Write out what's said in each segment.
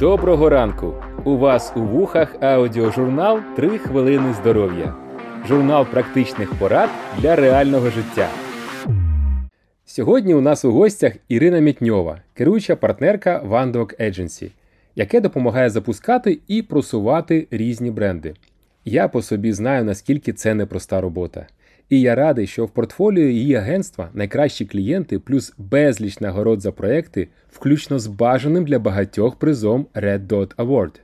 Доброго ранку! У вас у вухах аудіожурнал «3 хвилини здоров'я. Журнал практичних порад для реального життя. Сьогодні у нас у гостях Ірина Мітньова, керуюча партнерка OneDoc Agency, яке допомагає запускати і просувати різні бренди. Я по собі знаю, наскільки це непроста робота. І я радий, що в портфоліо її агентства найкращі клієнти плюс безліч нагород за проекти, включно з бажаним для багатьох призом Red Dot Award.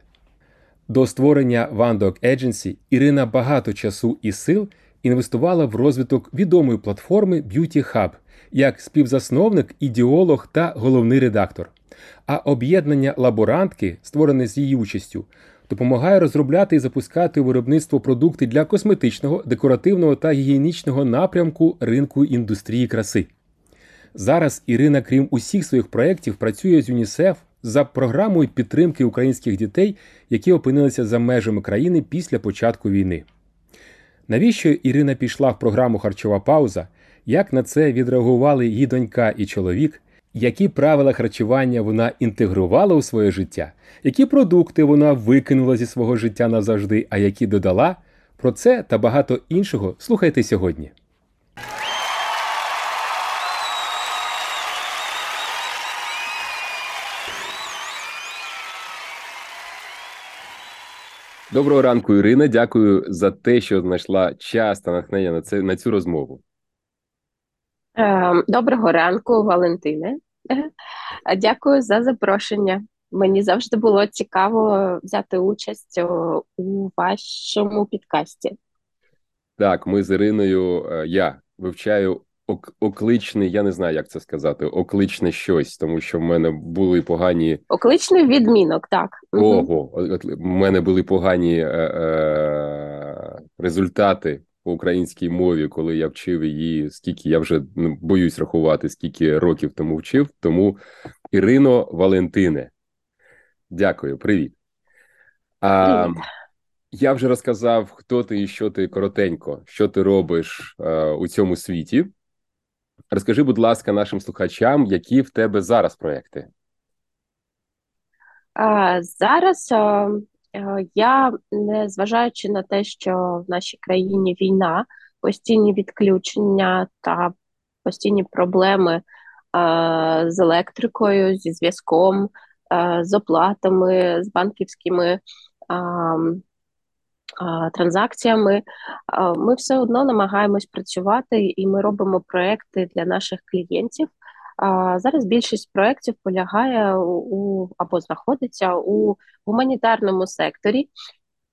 До створення OneDoc Agency Ірина багато часу і сил інвестувала в розвиток відомої платформи Beauty Hub як співзасновник, ідеолог та головний редактор. А об'єднання лаборантки, створене з її участю, допомагає розробляти і запускати виробництво продукти для косметичного, декоративного та гігієнічного напрямку ринку індустрії краси. Зараз Ірина, крім усіх своїх проєктів, працює з ЮНІСЕФ за програмою підтримки українських дітей, які опинилися за межами країни після початку війни. Навіщо Ірина пішла в програму Харчова пауза? Як на це відреагували її донька і чоловік? Які правила харчування вона інтегрувала у своє життя, які продукти вона викинула зі свого життя назавжди, а які додала? Про це та багато іншого слухайте сьогодні. Доброго ранку, Ірина. Дякую за те, що знайшла час та натхнення на це на цю розмову. Ем, доброго ранку, Валентине. Дякую за запрошення. Мені завжди було цікаво взяти участь у вашому підкасті. Так, ми з Іриною. Е, я вивчаю окличний, я не знаю, як це сказати, окличне щось, тому що в мене були погані. Окличний відмінок, так. Ого, в мене були погані е, е, результати по українській мові, коли я вчив її, скільки я вже ну, боюсь рахувати, скільки років тому вчив. Тому Ірино Валентине, дякую, привіт. А, привіт. Я вже розказав, хто ти і що ти коротенько, що ти робиш е, у цьому світі. Розкажи, будь ласка, нашим слухачам, які в тебе зараз проекти? А, Зараз а, я, незважаючи на те, що в нашій країні війна, постійні відключення та постійні проблеми а, з електрикою, зі зв'язком, з оплатами, з банківськими транзакціями, ми все одно намагаємось працювати і ми робимо проекти для наших клієнтів. Зараз більшість проєктів полягає у або знаходиться у гуманітарному секторі,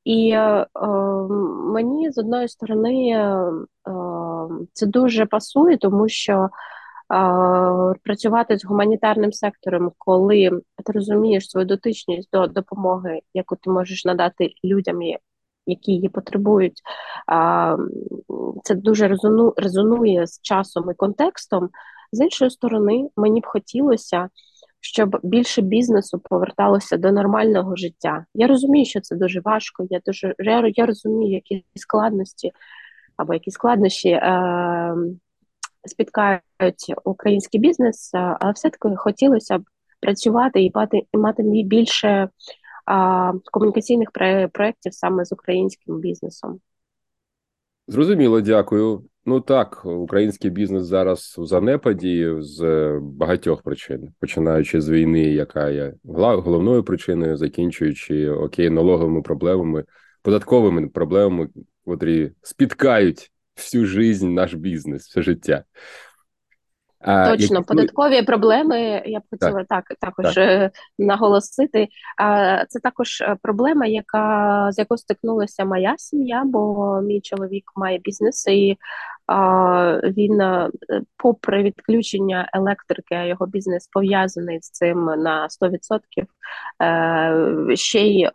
і е, мені з одної сторони е, це дуже пасує, тому що е, працювати з гуманітарним сектором, коли ти розумієш свою дотичність до допомоги, яку ти можеш надати людям, які її потребують, це дуже резонує з часом і контекстом. З іншої сторони, мені б хотілося, щоб більше бізнесу поверталося до нормального життя. Я розумію, що це дуже важко. Я дуже я розумію, які складності або які складнощі е, спіткають український бізнес, але все-таки хотілося б працювати і мати, мати більше а, комунікаційних проєктів саме з українським бізнесом. Зрозуміло, дякую. Ну так, український бізнес зараз у занепаді з багатьох причин, починаючи з війни, яка є головною причиною, закінчуючи окей, налоговими проблемами, податковими проблемами, котрі спіткають всю жизнь наш бізнес, все життя. Точно, які... податкові проблеми, я б хотіла так, так також так. Е, наголосити. Це також е, проблема, яка з якою стикнулася моя сім'я, бо мій чоловік має бізнес, і він, е, попри відключення електрики, його бізнес пов'язаний з цим на 100%, е, ще й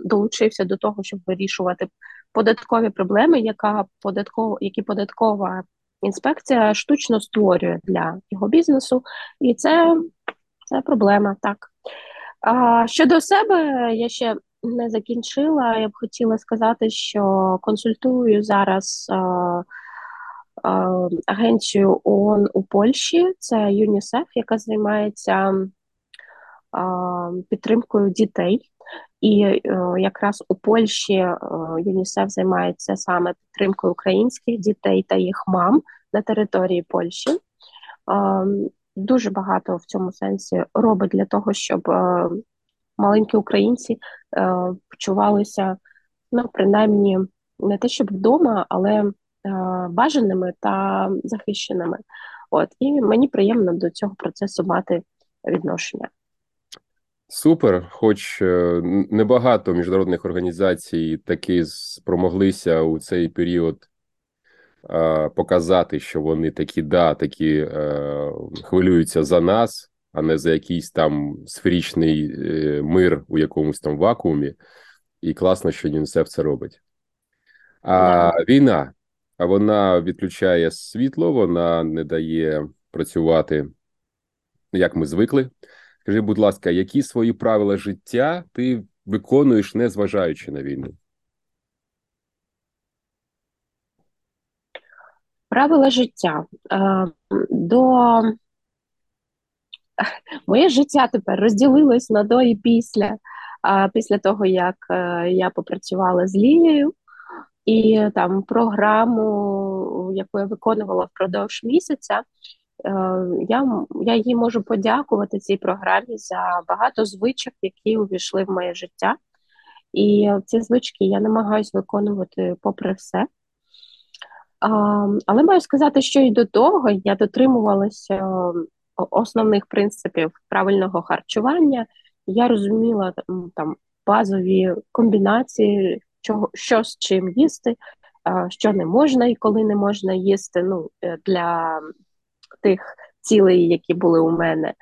долучився до того, щоб вирішувати податкові проблеми, яка податкова, які податкова інспекція штучно створює для його бізнесу, і це це проблема. Так а щодо себе, я ще не закінчила. Я б хотіла сказати, що консультую зараз. А, Агенцію ООН у Польщі це ЮНІСЕФ, яка займається підтримкою дітей. І е, якраз у Польщі е, ЮНІСЕФ займається саме підтримкою українських дітей та їх мам на території Польщі. Е, дуже багато в цьому сенсі робить для того, щоб маленькі українці почувалися, ну, принаймні, не те, щоб вдома, але бажаними та захищеними. От і мені приємно до цього процесу мати відношення. Супер, хоч е, небагато міжнародних організацій таки спромоглися у цей період е, показати, що вони такі да, такі е, хвилюються за нас, а не за якийсь там сферічний е, мир у якомусь там вакуумі. І класно, що ЮНІСЕФ це робить. А війна вона відключає світло, вона не дає працювати, як ми звикли. Скажи, будь ласка, які свої правила життя ти виконуєш, не зважаючи на війну? Правила життя. Е, до моє життя тепер розділилось на до і після. Після того, як е, я попрацювала з Лілією, і там програму, яку я виконувала впродовж місяця, я я їй можу подякувати цій програмі за багато звичок, які увійшли в моє життя. І ці звички я намагаюся виконувати попри все. Але маю сказати, що і до того я дотримувалася основних принципів правильного харчування. Я розуміла там базові комбінації, чого, що з чим їсти, що не можна і коли не можна їсти. Ну, е, для тих цілей, які були у мене.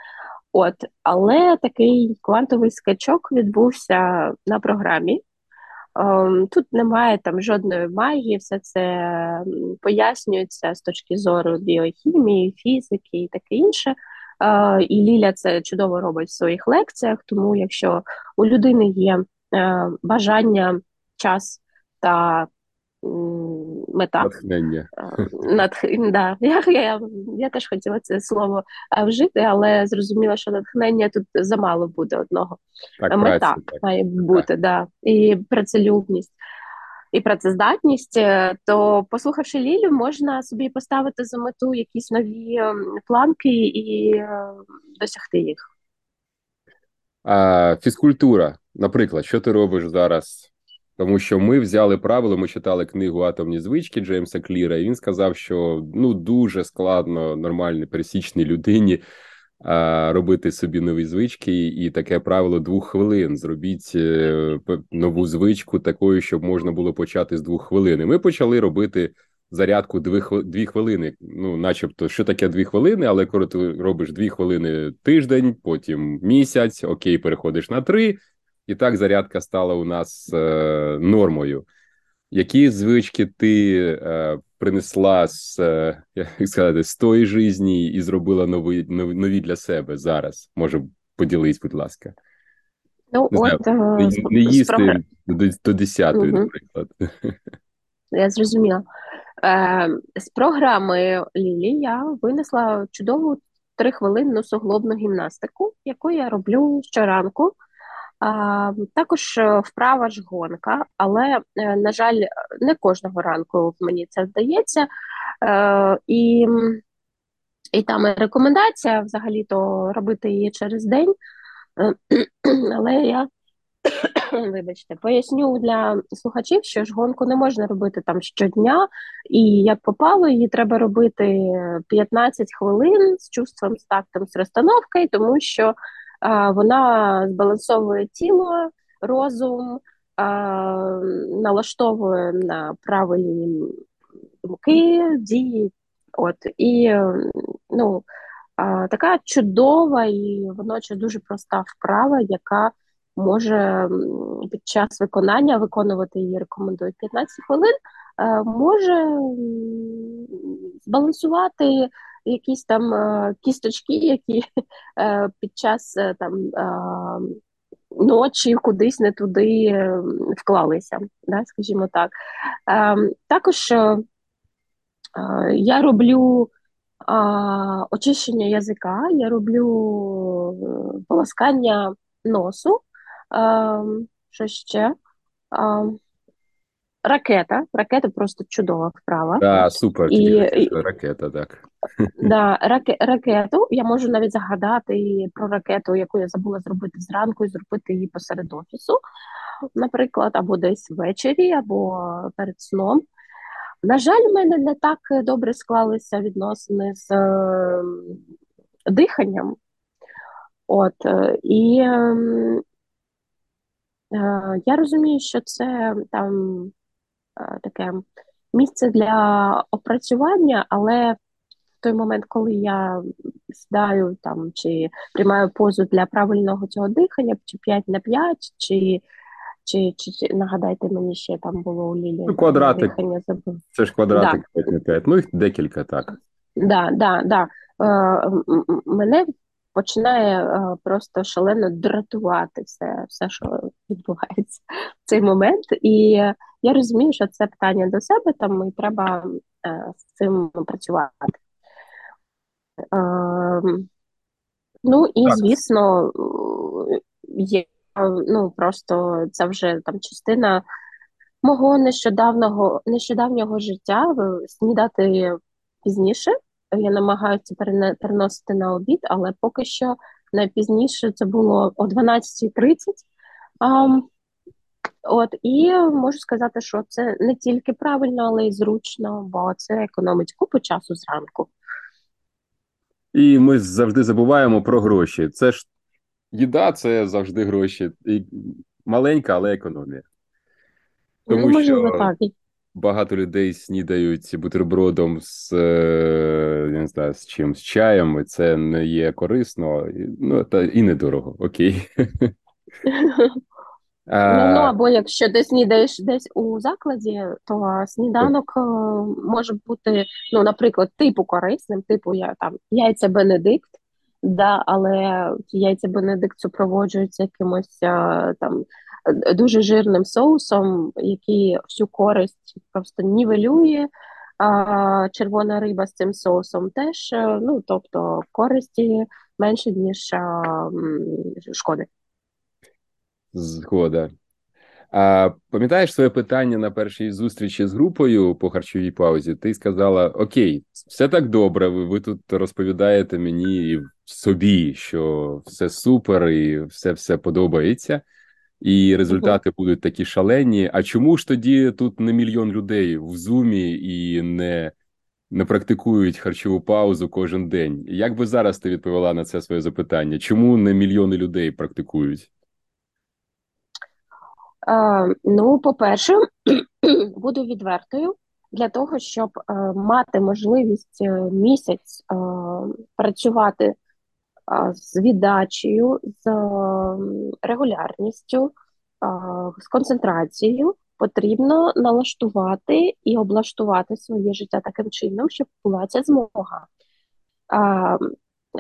От, але такий квантовий скачок відбувся на програмі. Ем, тут немає там жодної магії, все це пояснюється з точки зору біохімії, фізики і таке інше. Е, і Ліля це чудово робить в своїх лекціях. Тому, якщо у людини є е, бажання, час та мета. Натхнення. Натх... Да. Я, я, я теж хотіла це слово вжити, але зрозуміла, що натхнення тут замало буде одного. Так, Мета праця, так. має бути, так. да. і працелюбність. І працездатність, е, то послухавши Лілю, можна собі поставити за мету якісь нові планки і е, досягти їх. А, Фізкультура, наприклад, що ти робиш зараз тому що ми взяли правило, ми читали книгу Атомні звички Джеймса Кліра, і він сказав, що ну дуже складно нормальній пересічній людині а, робити собі нові звички, і таке правило двох хвилин. Зробіть е, нову звичку такою, щоб можна було почати з двох хвилин. Ми почали робити. Зарядку дві хвилини, ну, начебто, що таке дві хвилини, але коли ти робиш дві хвилини тиждень, потім місяць, окей, переходиш на три, і так зарядка стала у нас е, нормою. Які звички ти е, принесла з е, як сказати, з тої житті і зробила нові, нові для себе зараз? Може, поділись, будь ласка. Ну, не, от, знаю, не, не їсти прогр... до, 10 угу. наприклад. Я зрозуміла. Е, З програми Лілі я винесла чудову трихвилинну суглобну гімнастику, яку я роблю щоранку. Також е, вправа ж гонка, але, е, на жаль, не кожного ранку мені це вдається. Е, і і там рекомендація взагалі-то робити її через день. Але я вибачте, поясню для слухачів, що ж гонку не можна робити там щодня, і як попало, її треба робити 15 хвилин з чувством, з тактом, з розстановкою, тому що вона збалансовує тіло, розум, налаштовує на правильні думки, дії. От і ну, така чудова і водночас дуже проста вправа, яка може під час виконання виконувати її рекомендують 15 хвилин, може збалансувати якісь там е, кісточки, які е, під час е, там ночі кудись не туди вклалися, да, скажімо так. Також я роблю очищення язика, я роблю полоскання носу. Що ще? Ракета. Ракета просто чудова вправа. Да, супер, І- і- ракета, так. Да, раке, ракету я можу навіть згадати про ракету, яку я забула зробити зранку, і зробити її посеред офісу, наприклад, або десь ввечері, або перед сном. На жаль, в мене не так добре склалися відносини з е, диханням. От, е, і ем, е, я розумію, що це там е, таке місце для опрацювання, але в той момент, коли я сідаю там чи приймаю позу для правильного цього дихання, чи 5 на 5, чи, чи, чи, чи нагадайте мені ще там було у Лілі Ну, квадратик. дихання забув. Це ж квадратик 5 на 5. Ну, їх декілька так. Да, да, да. Е, мене починає е, просто шалено дратувати все, все, що відбувається в цей момент. І я розумію, що це питання до себе, там і треба е, з цим працювати. Ну і Так. звісно, є ну просто це вже там частина мого нещодавнього нещодавнього життя снідати пізніше. Я намагаюся переносити на обід, але поки що найпізніше це було о 12.30. А, от, і можу сказати, що це не тільки правильно, але й зручно, бо це економить купу часу зранку. І ми завжди забуваємо про гроші. Це ж їда, це завжди гроші. І маленька, але економія. Тому ну, що так. Багато людей снідають бутербродом з, е, я не знаю, з чим, з чаєм, і це не є корисно, ну, та і недорого, окей. Ну, ну або якщо ти снідаєш десь у закладі, то сніданок е, може бути, ну, наприклад, типу корисним, типу я там яйця Бенедикт, да, але яйця Бенедикт супроводжуються якимось е, там е, дуже жирним соусом, який всю користь просто нівелює. А червона риба з цим соусом теж, е, ну тобто користі менше, ніж е, шкоди. Згода. А пам'ятаєш своє питання на першій зустрічі з групою по харчовій паузі? Ти сказала: Окей, все так добре. Ви, ви тут розповідаєте мені і собі, що все супер, і все все подобається, і результати будуть такі шалені. А чому ж тоді тут не мільйон людей в зумі і не, не практикують харчову паузу кожен день? Як би зараз ти відповіла на це своє запитання? Чому не мільйони людей практикують? Е, ну, по-перше, буду відвертою для того, щоб е, мати можливість е, місяць працювати з віддачею, з регулярністю, з концентрацією, потрібно налаштувати і облаштувати своє життя таким чином, щоб була ця змога.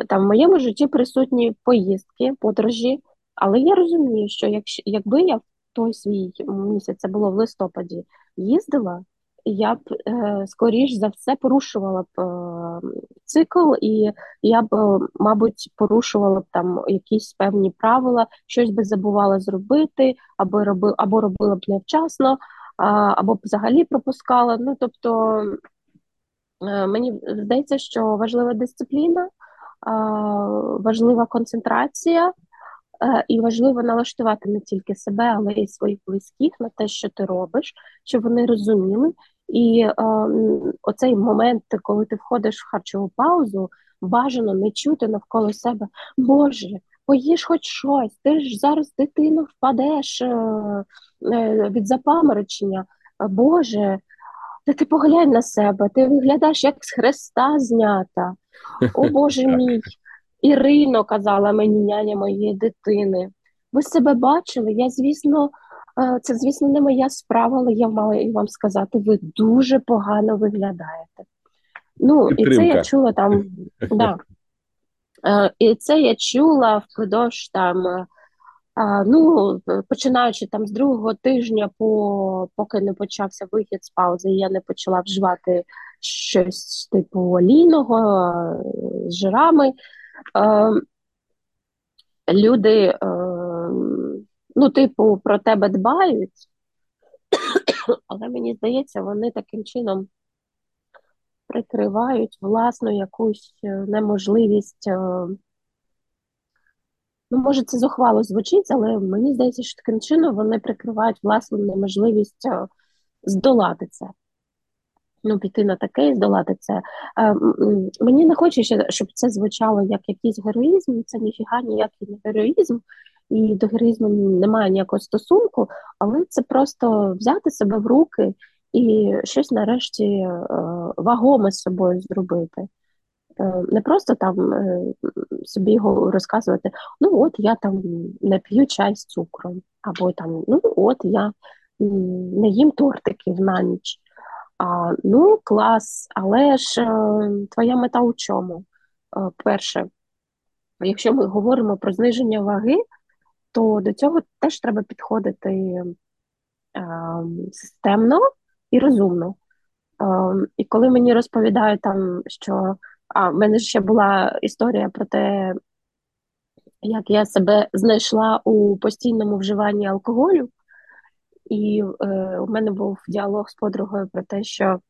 Там в моєму житті присутні поїздки, подорожі, але я розумію, що якщо якби я той свій місяць, це було в листопаді, їздила, я б е, скоріш за все порушувала б е, цикл, і я б, е, мабуть, порушувала б там якісь певні правила, щось би забувала зробити, або роби, або робила б невчасно, або б взагалі пропускала. Ну тобто. Е, Мені здається, що важлива дисципліна, важлива концентрація, е, і важливо налаштувати не тільки себе, але й своїх близьких на те, що ти робиш, щоб вони розуміли. І е, оцей момент, коли ти входиш в харчову паузу, бажано не чути навколо себе, Боже, поїж хоч щось, ти ж зараз дитину впадеш е, е, від запаморочення. Боже, та ти поглянь на себе, ти виглядаєш як з хреста знята. О Боже мій. Ірино казала мені няня моєї дитини. Ви себе бачили? Я, звісно, е, це, звісно, не моя справа, але я мала вам сказати, ви дуже погано виглядаєте. Ну, і це я чула там, да. Е, І це я чула впродовж там, е, ну, починаючи там з другого тижня, по, поки не почався вихід з паузи, я не почала вживати щось типу олійного з жирами. Е, Люди, е, ну, типу, про тебе дбають, але мені здається, вони таким чином прикривають власну якусь неможливість. Ну, може, це зухвало звучить, але мені здається, що таким чином вони прикривають власну неможливість здолати це. Ну, піти на таке і здолати це. Мені не хочеться, щоб це звучало як якийсь героїзм, це ніфіга ніякий не героїзм, і до героїзму немає ніякого стосунку, але це просто взяти себе в руки і щось нарешті е, вагоме з собою зробити. Е, не просто там е, собі його розказувати, ну от я там не п'ю чай з цукром, або там ну от я не їм тортиків на ніч. А, Ну, клас, але ж твоя мета у чому? Перше, якщо ми говоримо про зниження ваги, то до цього теж треба підходити системно і розумно. І коли мені розповідають там, що а в мене ще була історія про те, як я себе знайшла у постійному вживанні алкоголю, і е, у мене був діалог з подругою про те, що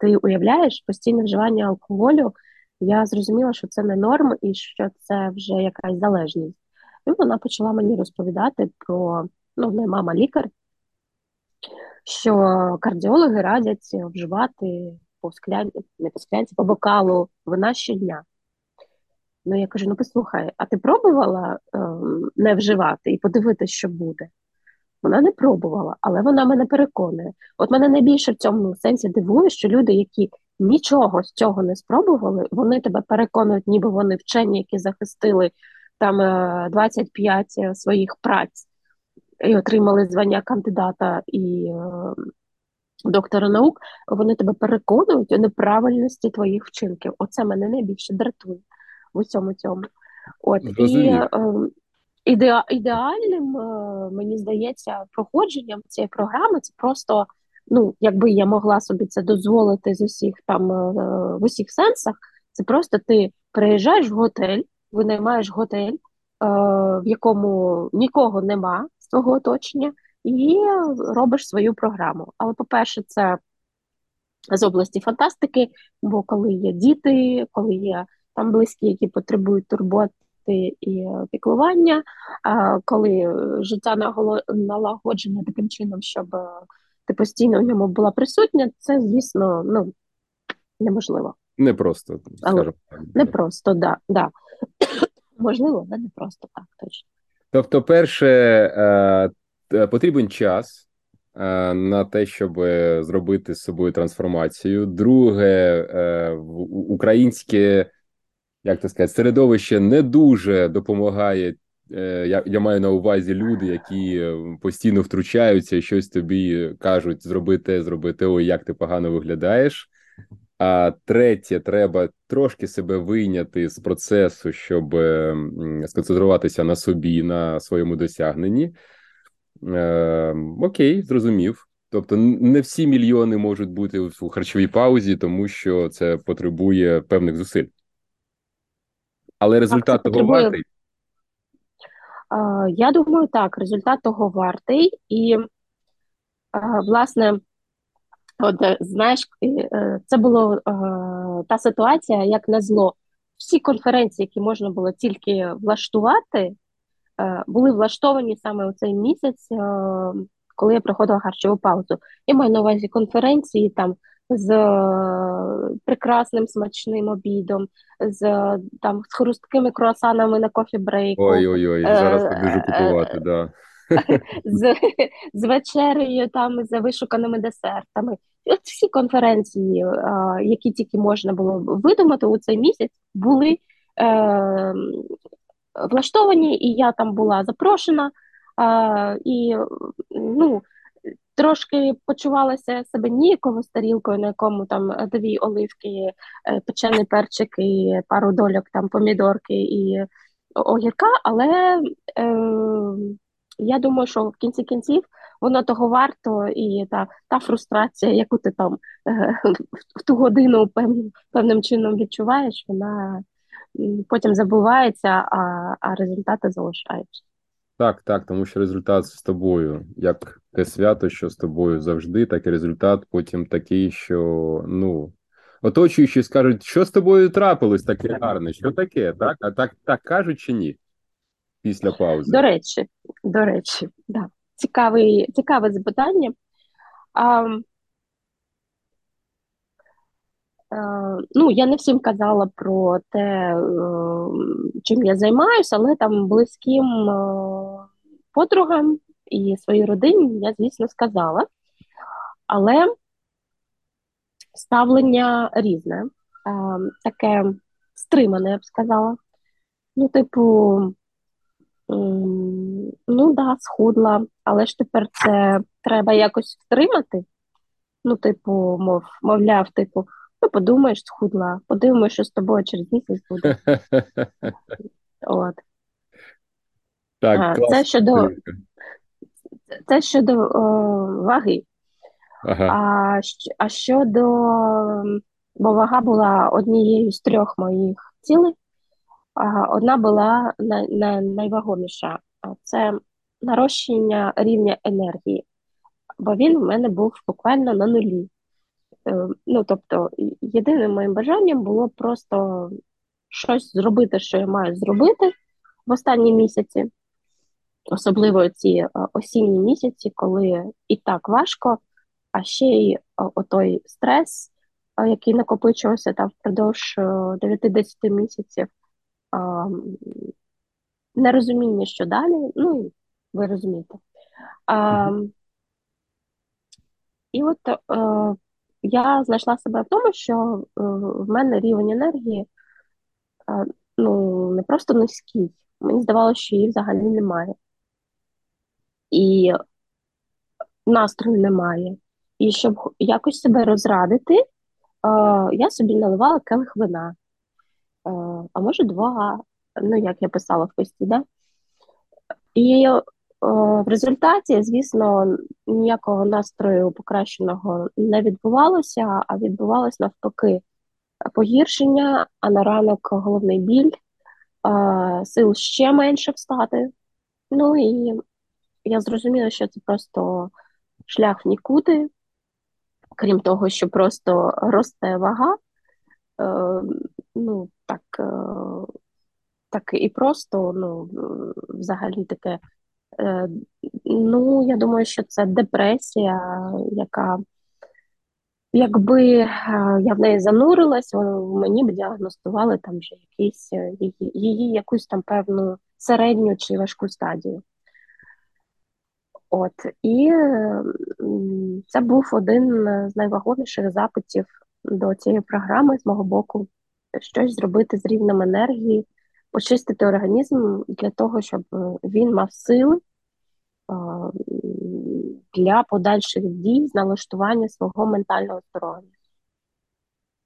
ти уявляєш постійне вживання алкоголю. Я зрозуміла, що це не норм і що це вже якась залежність. І вона почала мені розповідати про ну, не мама лікар, що кардіологи радять вживати по склянці, не по склянці, по бокалу вина щодня. Ну, я кажу: ну послухай, а ти пробувала е, не вживати і подивитися, що буде? Вона не пробувала, але вона мене переконує. От мене найбільше в цьому сенсі дивує, що люди, які нічого з цього не спробували, вони тебе переконують, ніби вони вчені, які захистили там 25 е, е, своїх праць і отримали звання кандидата і е, доктора наук, вони тебе переконують у неправильності твоїх вчинків. Оце мене найбільше дратує в усьому цьому. От і е, ідеа, ідеальним, е, мені здається, проходженням цієї програми це просто. Ну, якби я могла собі це дозволити з усіх там е, в усіх сенсах, це просто ти приїжджаєш в готель, винаймаєш готель, е, в якому нікого нема з твого оточення, і робиш свою програму. Але, по-перше, це з області фантастики, бо коли є діти, коли є там близькі, які потребують турботи і піклування, коли життя налагоджене таким чином, щоб е, ти постійно в ньому була присутня, це, звісно, ну, неможливо. Не просто. Але не просто, да, да. Можливо, але не просто так точно. Тобто, перше, е, потрібен час е, на те, щоб зробити з собою трансформацію. Друге, українське як так сказати, середовище не дуже допомагає. Я я маю на увазі люди, які постійно втручаються і щось тобі кажуть: зроби те, зроби те, ой, як ти погано виглядаєш. А третє, треба трошки себе вийняти з процесу, щоб сконцентруватися на собі, на своєму досягненні. Е, Окей, зрозумів. Тобто, не всі мільйони можуть бути у харчовій паузі, тому що це потребує певних зусиль. Але результат того потребує... вартий. Я думаю, так, результат того вартий, і, власне, от знаєш, е, це була та ситуація, як на зло. Всі конференції, які можна було тільки влаштувати, Е, були влаштовані саме у цей місяць, е, коли я проходила харчову паузу. Я маю на увазі конференції там з е, прекрасним смачним обідом, з там з хрусткими круасанами на кофі брейку. Ой, ой, ой, зараз побіжу купувати, да. З з вечерею, там з вишуканими десертами. От всі конференції, які тільки можна було видумати у цей місяць, були влаштовані, і я там була запрошена. І ну, трошки почувалася себе ніяково з тарілкою, на якому там дві оливки, е, печений перчик і пару дольок там помідорки і огірка. Але е, я думаю, що в кінці кінців воно того варто, і та та фрустрація, яку ти там е, в ту годину певним, певним чином відчуваєш, вона потім забувається, а, а результати залишаються. Так, так, тому що результат з тобою, як те свято, що з тобою завжди, так і результат потім такий, що ну оточуючі скажуть, що з тобою трапилось таке гарне, що таке, так? А так так кажуть чи ні? Після паузи. До речі, до речі, да. Цікавий, цікаве запитання. А, а, ну, я не всім казала про те, е, чим я займаюся, але там близьким е, подругам і своїй родині я, звісно, сказала. Але ставлення різне, таке стримане, я б сказала. Ну, типу, ну да, схудла, але ж тепер це треба якось втримати. Ну, типу, мов, мовляв, типу, ну подумаєш, схудла, подивимося, що з тобою через місяць буде. От. Так, а, Це щодо це щодо о, ваги. Ага. А а щодо, бо вага була однією з трьох моїх цілей, а одна була най, най, найвагоміша це нарощення рівня енергії, бо він в мене був буквально на нулі. Е, ну, тобто, єдиним моїм бажанням було просто щось зробити, що я маю зробити в останні місяці, особливо ці е, осінні місяці, коли і так важко а ще й отой стрес, який накопичувався там впродовж 9-10 місяців, нерозуміння, що далі, ну ви розумієте. А, І от е, я знайшла себе в тому, що е, в мене рівень енергії е, ну, не просто низький, мені здавалося, що її взагалі немає. І настрою немає. І щоб якось себе розрадити, е, я собі наливала келих вина, а може два, ну як я писала в пості, да? І в результаті, звісно, ніякого настрою покращеного не відбувалося, а відбувалось навпаки погіршення, а на ранок головний біль, е, сил ще менше встати. Ну і я зрозуміла, що це просто шлях в нікуди крім того, що просто росте вага, е, ну так е, так і просто, ну, взагалі таке. Е, ну, я думаю, що це депресія, яка, якби е, я в неї занурилась, мені б діагностували там вже якийсь її, її якусь там певну середню чи важку стадію. От і це був один з найвагоміших запитів до цієї програми з мого боку, щось зробити з рівнем енергії, очистити організм для того, щоб він мав сили для подальших дій з налаштування свого ментального здоров'я.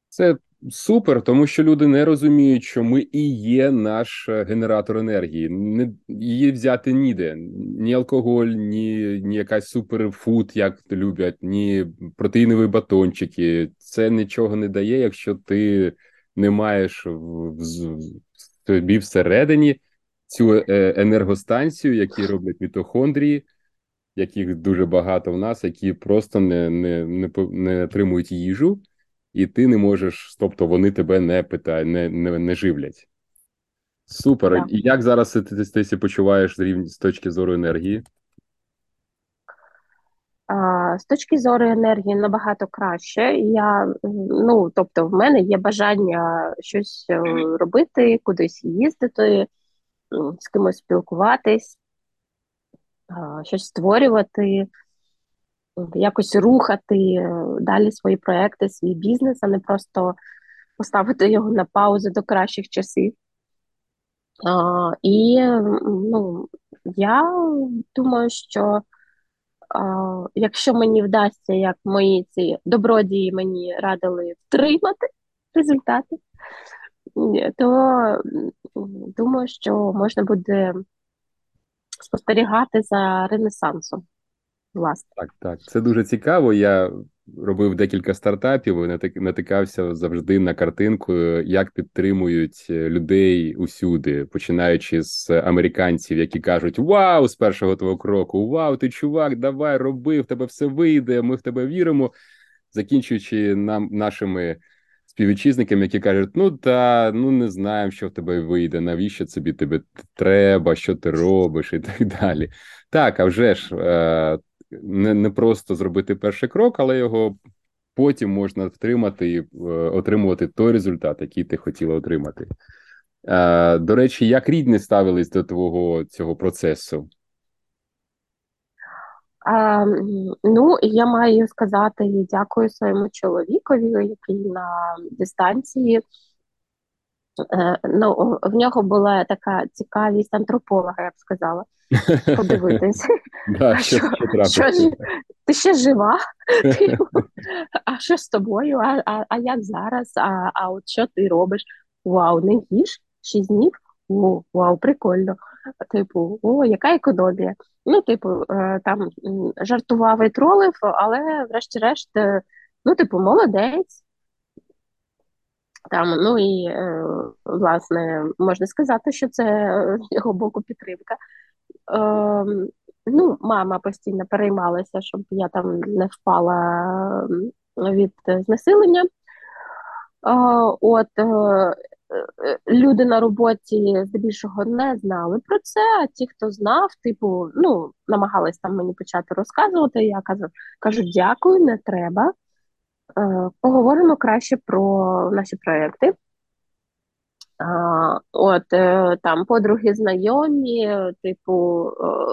Це Супер, тому що люди не розуміють, що ми і є наш е, генератор енергії. Не її взяти ніде. Ні алкоголь, ні ні якась суперфуд, як люблять, ні протеїнові батончики. Це нічого не дає, якщо ти не маєш в, в, в собі всередині цю е, енергостанцію, які роблять мітохондрії, яких дуже багато в нас, які просто не, не, не, не отримують їжу і ти не можеш, тобто вони тебе не питають, не не, не живлять. Супер. Так. І як зараз ти, ти, ти, ти почуваєш з рівні з точки зору енергії? З точки зору енергії набагато краще. Я, ну, Тобто, в мене є бажання щось е, робити, кудись їздити, з кимось спілкуватись, щось створювати якось рухати е, далі свої проекти, свій бізнес, а не просто поставити його на паузу до кращих часів. А, І ну, я думаю, що якщо мені вдасться, як мої ці добродії мені радили втримати результати, то думаю, що можна буде спостерігати за ренесансом власне. Так, так, це дуже цікаво. Я робив декілька стартапів і натикався завжди на картинку, як підтримують людей усюди, починаючи з американців, які кажуть: Вау, з першого твого кроку! Вау, ти чувак, давай роби, в тебе все вийде, ми в тебе віримо. Закінчуючи нам нашими співвітчизниками, які кажуть: ну та ну не знаємо, що в тебе вийде, навіщо тобі тебе треба, що ти робиш, і так далі. Так, а вже ж е, не не просто зробити перший крок, але його потім можна втримати і е, отримувати той результат, який ти хотіла отримати. Е, До речі, як рідні ставились до твого цього процесу? А, Ну, я маю сказати дякую своєму чоловікові, який на дистанції. Е, ну, В нього була така цікавість антрополога, я б сказала. Подивитись. Да, що, що, що, Ти ще жива? А що з тобою? А а, а як зараз? А а от що ти робиш? Вау, не їж? Шість днів? О, вау, прикольно. Типу, о, яка економія? Ну, типу, е, там жартував і тролив, але, врешті-решт, е, ну, типу, молодець. Там, ну і е, власне можна сказати, що це його боку підтримка. Е, Ну, мама постійно переймалася, щоб я там не впала від знесилення. Е, от е, е, люди на роботі здебільшого не знали про це. А ті, хто знав, типу, ну намагались там мені почати розказувати. Я кажу, кажу, дякую, не треба. Поговоримо краще про наші проекти. От там подруги знайомі, типу,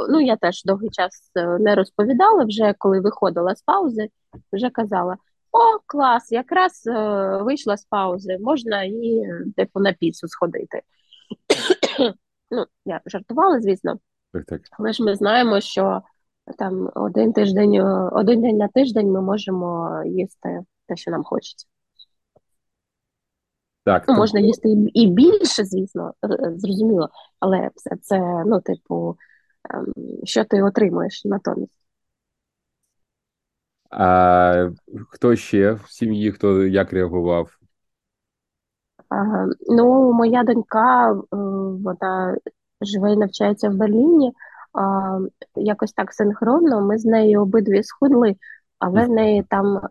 ну я теж довгий час не розповідала. Вже коли виходила з паузи, вже казала: о, клас, якраз вийшла з паузи, можна і типу на піцу сходити. ну, я жартувала, звісно, так, так. але ж ми знаємо, що там один тиждень, один день на тиждень ми можемо їсти те, що нам хочеться. Так, ну, можна їсти і більше, звісно, е, е, зрозуміло, але все це, ну, типу, ем, що ти отримуєш натомість. А хто ще в сім'ї, хто як реагував? А, ну, моя донька, е, вона живе і навчається в Берліні. А, Якось так синхронно. Ми з нею обидві схудли, але в неї там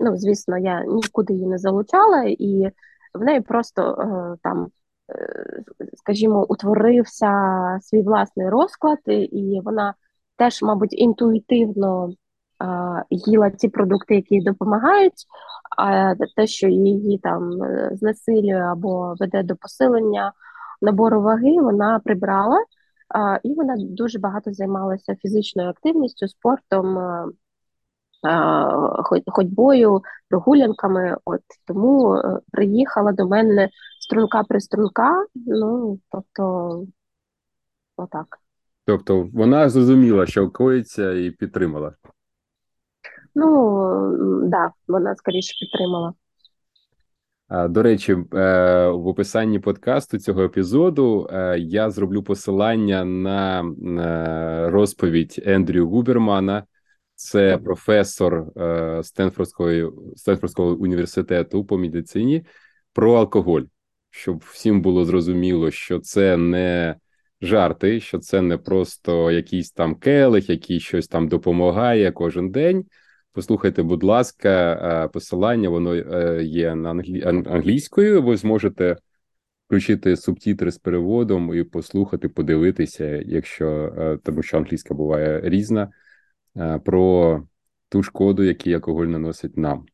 ну звісно, я нікуди її не залучала, і в неї просто е, там, е, скажімо, утворився свій власний розклад, і вона теж, мабуть, інтуїтивно їла ті продукти, які допомагають, а те, що її там е, знесилює або веде до посилення набору ваги, вона прибрала. І вона дуже багато займалася фізичною активністю, спортом, ходьбою, прогулянками. От тому е, приїхала до мене струнка приструнка. Ну тобто, отак. Тобто вона зрозуміла, що коїться, і підтримала. Ну да, вона скоріше підтримала. До речі, е, в описанні подкасту цього епізоду е, я зроблю посилання на розповідь Ендрю Губермана, це професор е, Стенфордської Стенфордського університету по медицині про алкоголь, щоб всім було зрозуміло, що це не жарти, що це не просто якийсь там келих, який щось там допомагає кожен день. Послухайте, будь ласка, е, посилання воно е, є на англі... англійською. Ви зможете включити субтітри з переводом і послухати, подивитися, якщо тому, що англійська буває різна. Е, про ту шкоду, яку алкоголь наносить нам.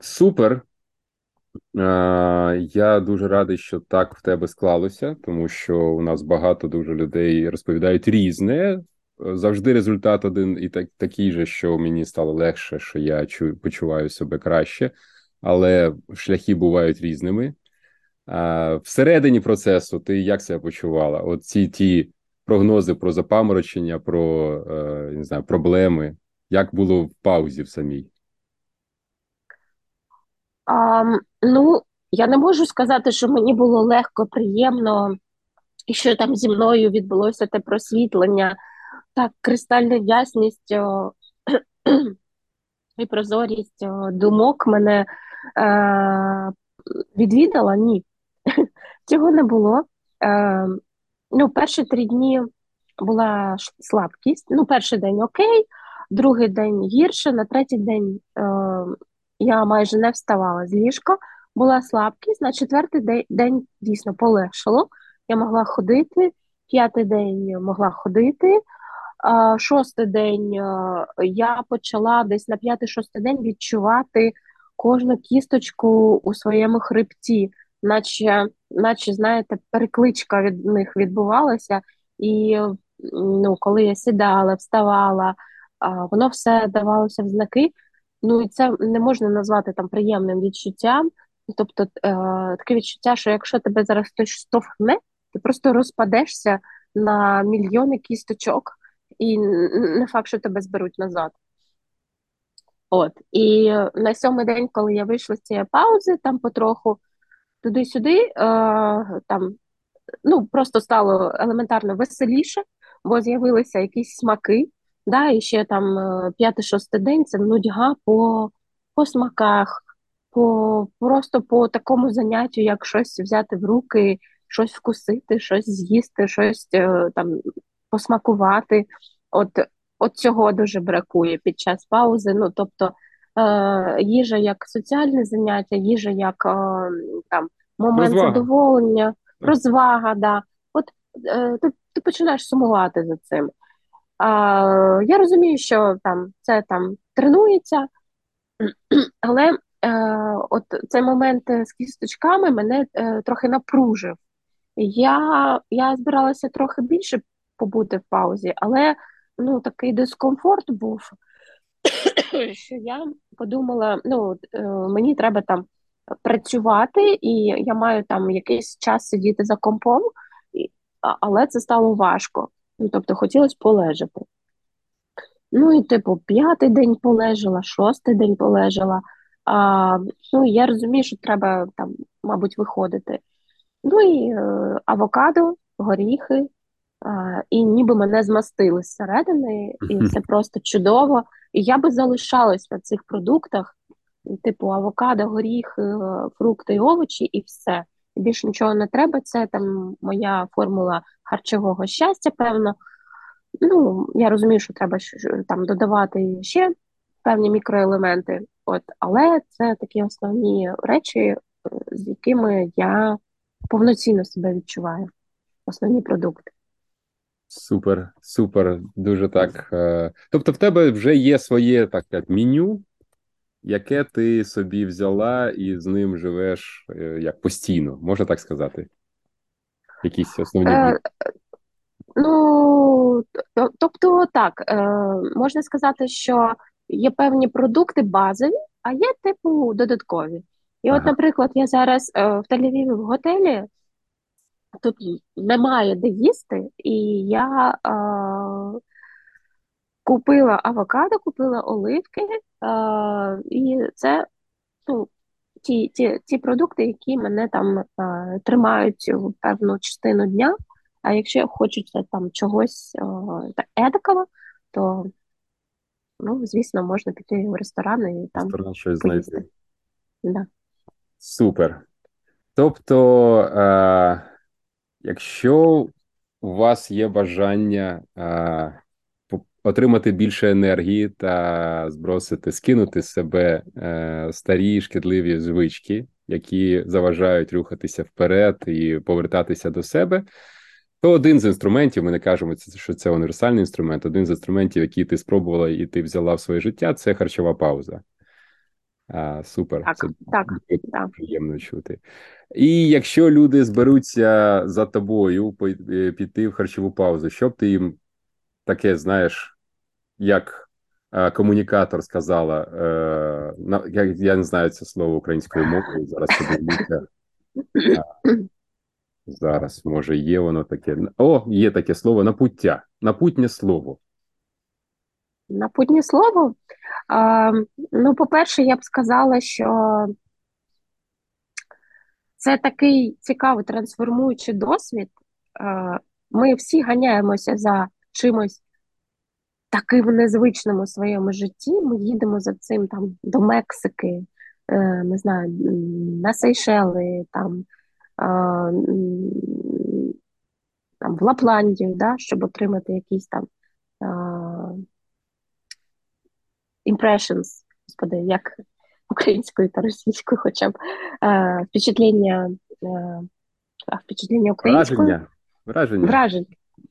Супер. Е, я дуже радий, що так в тебе склалося, тому що у нас багато дуже людей розповідають різне. Завжди результат один і так, такий же, що мені стало легше, що я чую, почуваю себе краще, але шляхи бувають різними. А, Всередині процесу ти як себе почувала? От ці ті прогнози про запаморочення, про е, не знаю, проблеми? Як було в паузі в самій? А, Ну, я не можу сказати, що мені було легко, приємно і що там зі мною відбулося те просвітлення, так, кристальна ясність о, і прозорість о, думок мене е, відвідала? Ні. Цього не було. Е, ну, перші три дні була слабкість. Ну, перший день окей, другий день гірше, на третій день е, я майже не вставала з ліжка, була слабкість, на четвертий день, дійсно полегшало. Я могла ходити, п'ятий день могла ходити. Шостий день е, я почала десь на п'ятий-шостий день відчувати кожну кісточку у своєму хребті, наче, наче, знаєте, перекличка від них відбувалася. І ну, коли я сідала, вставала, воно все давалося в знаки. Ну і це не можна назвати там приємним відчуттям. Тобто, е, таке відчуття, що якщо тебе зараз хтось штовхне, ти просто розпадешся на мільйони кісточок і не факт, що тебе зберуть назад. От. І на сьомий день, коли я вийшла з цієї паузи, там потроху туди-сюди, е, там ну, просто стало елементарно веселіше, бо з'явилися якісь смаки. Да, і ще там е, п'ятий-шостий день це нудьга по, по смаках, по, просто по такому заняттю, як щось взяти в руки, щось вкусити, щось з'їсти, щось е, там посмакувати. От, от цього дуже бракує під час паузи. Ну, тобто е, їжа як соціальне заняття, їжа як е, там момент Розвага. задоволення, розвага, да. От е, ти, ти починаєш сумувати за цим. А, я розумію, що там це там тренується, але е, от цей момент е, з кісточками мене е, трохи напружив. Я, я збиралася трохи більше побути в паузі, але ну, такий дискомфорт був, що я подумала: ну, е, мені треба там працювати, і я маю там якийсь час сидіти за компом, але це стало важко. Ну, тобто хотілося полежати. Ну і типу, п'ятий день полежала, шостий день полежала. А, ну, я розумію, що треба там, мабуть, виходити. Ну і е, авокадо, горіхи, і ніби мене змастили зсередини, і це просто чудово. І я би залишалась на цих продуктах, типу авокадо, горіхи, е, фрукти і овочі, і все. І більше нічого не треба. Це там моя формула харчового щастя, певно. Ну, я розумію, що треба там додавати ще певні мікроелементи, от, але це такі основні речі, е, з якими я повноцінно себе відчуваю. Основні продукти. Супер, супер, дуже так. е, Тобто, в тебе вже є своє так як меню, яке ти собі взяла і з ним живеш е, як постійно, можна так сказати? Якісь основні Е, ну, тобто, так, е, можна сказати, що є певні продукти базові, а є типу додаткові. І от, наприклад, я зараз е, в Тель-Авіві в готелі, тут немає де їсти, і я е, купила авокадо, купила оливки, е, і це ну, ті, ті, ті продукти, які мене там е, тримають в певну частину дня. А якщо хочеться там чогось е, едакого, то ну, звісно, можна піти в ресторан і там Ресторан щось поїсти. знайти. Да. Супер. Тобто, е, якщо у вас є бажання е, отримати більше енергії та збросити, скинути з себе е, старі шкідливі звички, які заважають рухатися вперед і повертатися до себе, то один з інструментів, ми не кажемо, що це універсальний інструмент, один з інструментів, який ти спробувала і ти взяла в своє життя, це харчова пауза. А, супер. Так, Це так, дуже так. приємно чути. І якщо люди зберуться за тобою е, піти в харчову паузу, що б ти їм таке, знаєш, як е, комунікатор сказала, е, на, я, я не знаю це слово українською мовою, зараз подивлюся. А, Зараз, може, є воно таке. О, є таке слово напуття. Напутнє слово. Напутнє слово. Ну, по-перше, я б сказала, що це такий цікавий трансформуючий досвід, ми всі ганяємося за чимось таким незвичним у своєму житті. Ми їдемо за цим там до Мексики, е, не знаю, на Сейшели, там, там в Лапландію, да, щоб отримати якісь там е, impressions, господи, як українською та російською, хоча б е, впечатлення, е, впечатлення українською, Враження. Враження. вражень.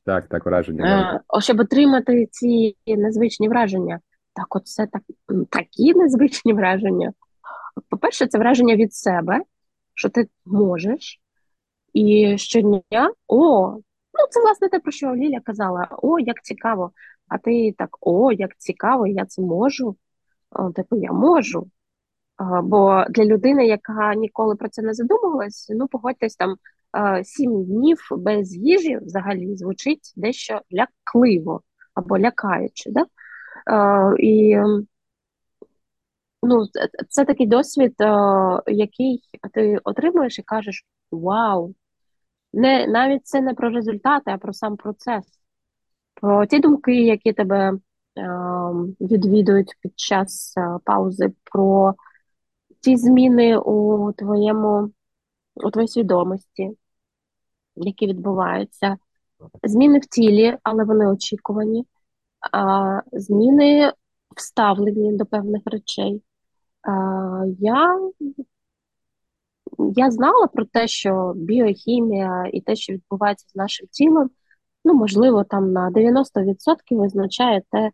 Так, так, враження. Е, щоб отримати ці незвичні враження. Так, оце так, такі незвичні враження. По-перше, це враження від себе, що ти можеш, і щодня, о, ну це власне те, про що Ліля казала: о, як цікаво. А ти так, о, як цікаво, я це можу. О, типу, я можу. Бо для людини, яка ніколи про це не задумувалась, ну погодьтесь там е, сім днів без їжі взагалі звучить дещо лякливо або лякаюче. Да? Е, І ну, це, такий досвід, е, який ти отримуєш і кажеш: Вау! Не, навіть це не про результати, а про сам процес, про ті думки, які тебе е, відвідують під час е, паузи, про ті зміни у твоєму, у твоїй свідомості, які відбуваються, зміни в тілі, але вони очікувані, зміни в ставленні до певних речей. Я, я знала про те, що біохімія і те, що відбувається з нашим тілом, ну, можливо, там на 90% визначає те,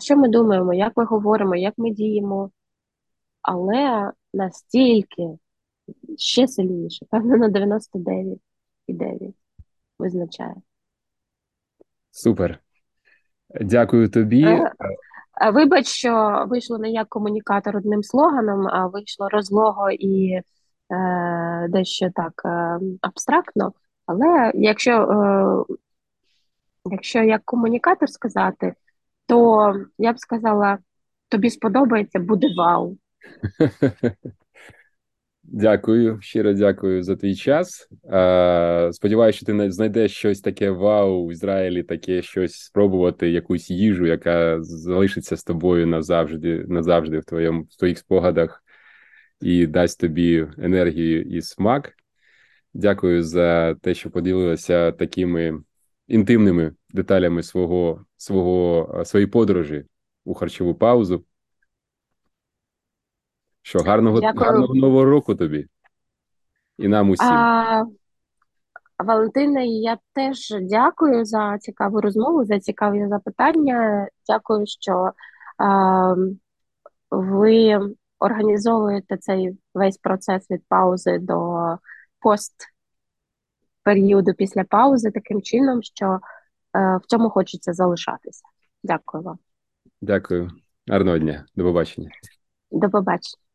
що ми думаємо, як ми говоримо, як ми діємо, але настільки ще сильніше, певно, на 99,9 визначає. Супер. Дякую тобі. Е, е, Вибач, що вийшло не як комунікатор одним слоганом, а вийшло розлого і е, дещо так е, абстрактно. Але якщо, е, якщо як комунікатор сказати, то я б сказала, тобі сподобається, буде вау. Дякую, щиро дякую за твій час. Сподіваюся, що ти знайдеш щось таке вау в Ізраїлі, таке щось спробувати, якусь їжу, яка залишиться з тобою назавжди, назавжди в твоєму в твоїх спогадах і дасть тобі енергію і смак. Дякую за те, що поділилася такими інтимними деталями свого, свого е, своєї подорожі у харчову паузу. Що гарного, Дякую. гарного нового року тобі і нам усім. А, Валентина, я теж дякую за цікаву розмову, за цікаві запитання. Дякую, що а, ви організовуєте цей весь процес від паузи до пост періоду після паузи таким чином, що е, в цьому хочеться залишатися. Дякую вам. Дякую. Гарного дня. До побачення. До побачення.